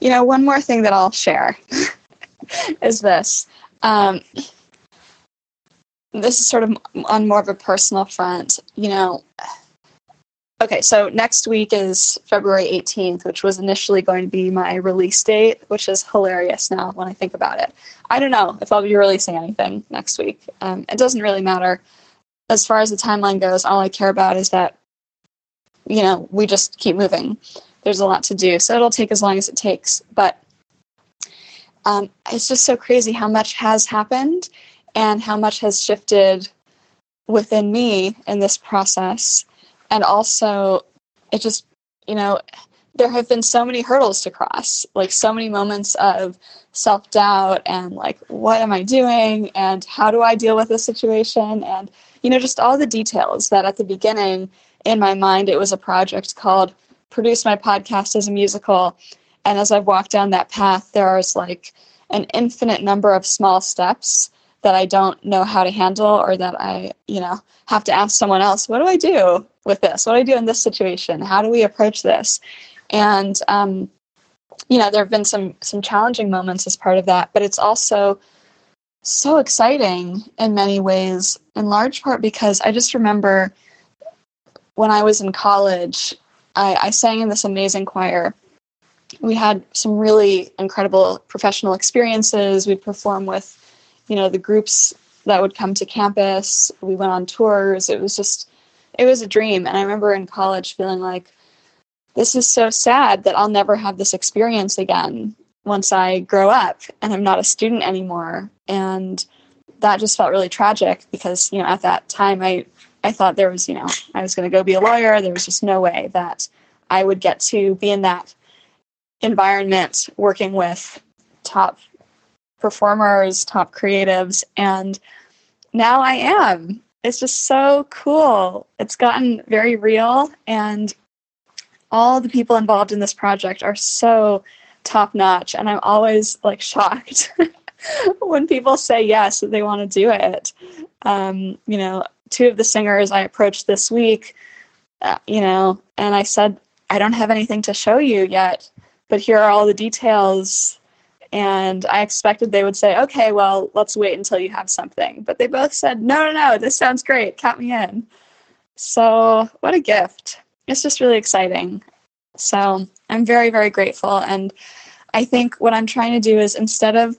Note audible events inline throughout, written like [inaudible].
you know, one more thing that I'll share [laughs] is this. Um, this is sort of on more of a personal front. You know, okay, so next week is February 18th, which was initially going to be my release date, which is hilarious now when I think about it. I don't know if I'll be releasing anything next week. Um, it doesn't really matter. As far as the timeline goes, all I care about is that, you know, we just keep moving. There's a lot to do. So it'll take as long as it takes. But um, it's just so crazy how much has happened and how much has shifted within me in this process. And also, it just, you know, there have been so many hurdles to cross, like so many moments of self doubt and like, what am I doing? And how do I deal with this situation? And, you know, just all the details that at the beginning in my mind, it was a project called Produce My Podcast as a Musical. And as I've walked down that path, there's like an infinite number of small steps that I don't know how to handle or that I, you know, have to ask someone else, what do I do with this? What do I do in this situation? How do we approach this? And um, you know, there have been some some challenging moments as part of that, but it's also so exciting in many ways, in large part because I just remember when I was in college, I, I sang in this amazing choir. We had some really incredible professional experiences. We'd perform with you know the groups that would come to campus we went on tours it was just it was a dream and i remember in college feeling like this is so sad that i'll never have this experience again once i grow up and i'm not a student anymore and that just felt really tragic because you know at that time i i thought there was you know i was going to go be a lawyer there was just no way that i would get to be in that environment working with top performers, top creatives, and now I am. It's just so cool. It's gotten very real, and all the people involved in this project are so top notch, and I'm always like [laughs] shocked when people say yes that they want to do it. Um, you know, two of the singers I approached this week, uh, you know, and I said, I don't have anything to show you yet, but here are all the details and I expected they would say, okay, well, let's wait until you have something. But they both said, no, no, no, this sounds great. Count me in. So, what a gift. It's just really exciting. So, I'm very, very grateful. And I think what I'm trying to do is instead of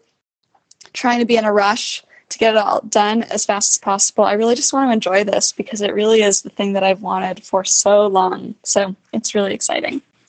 trying to be in a rush to get it all done as fast as possible, I really just want to enjoy this because it really is the thing that I've wanted for so long. So, it's really exciting.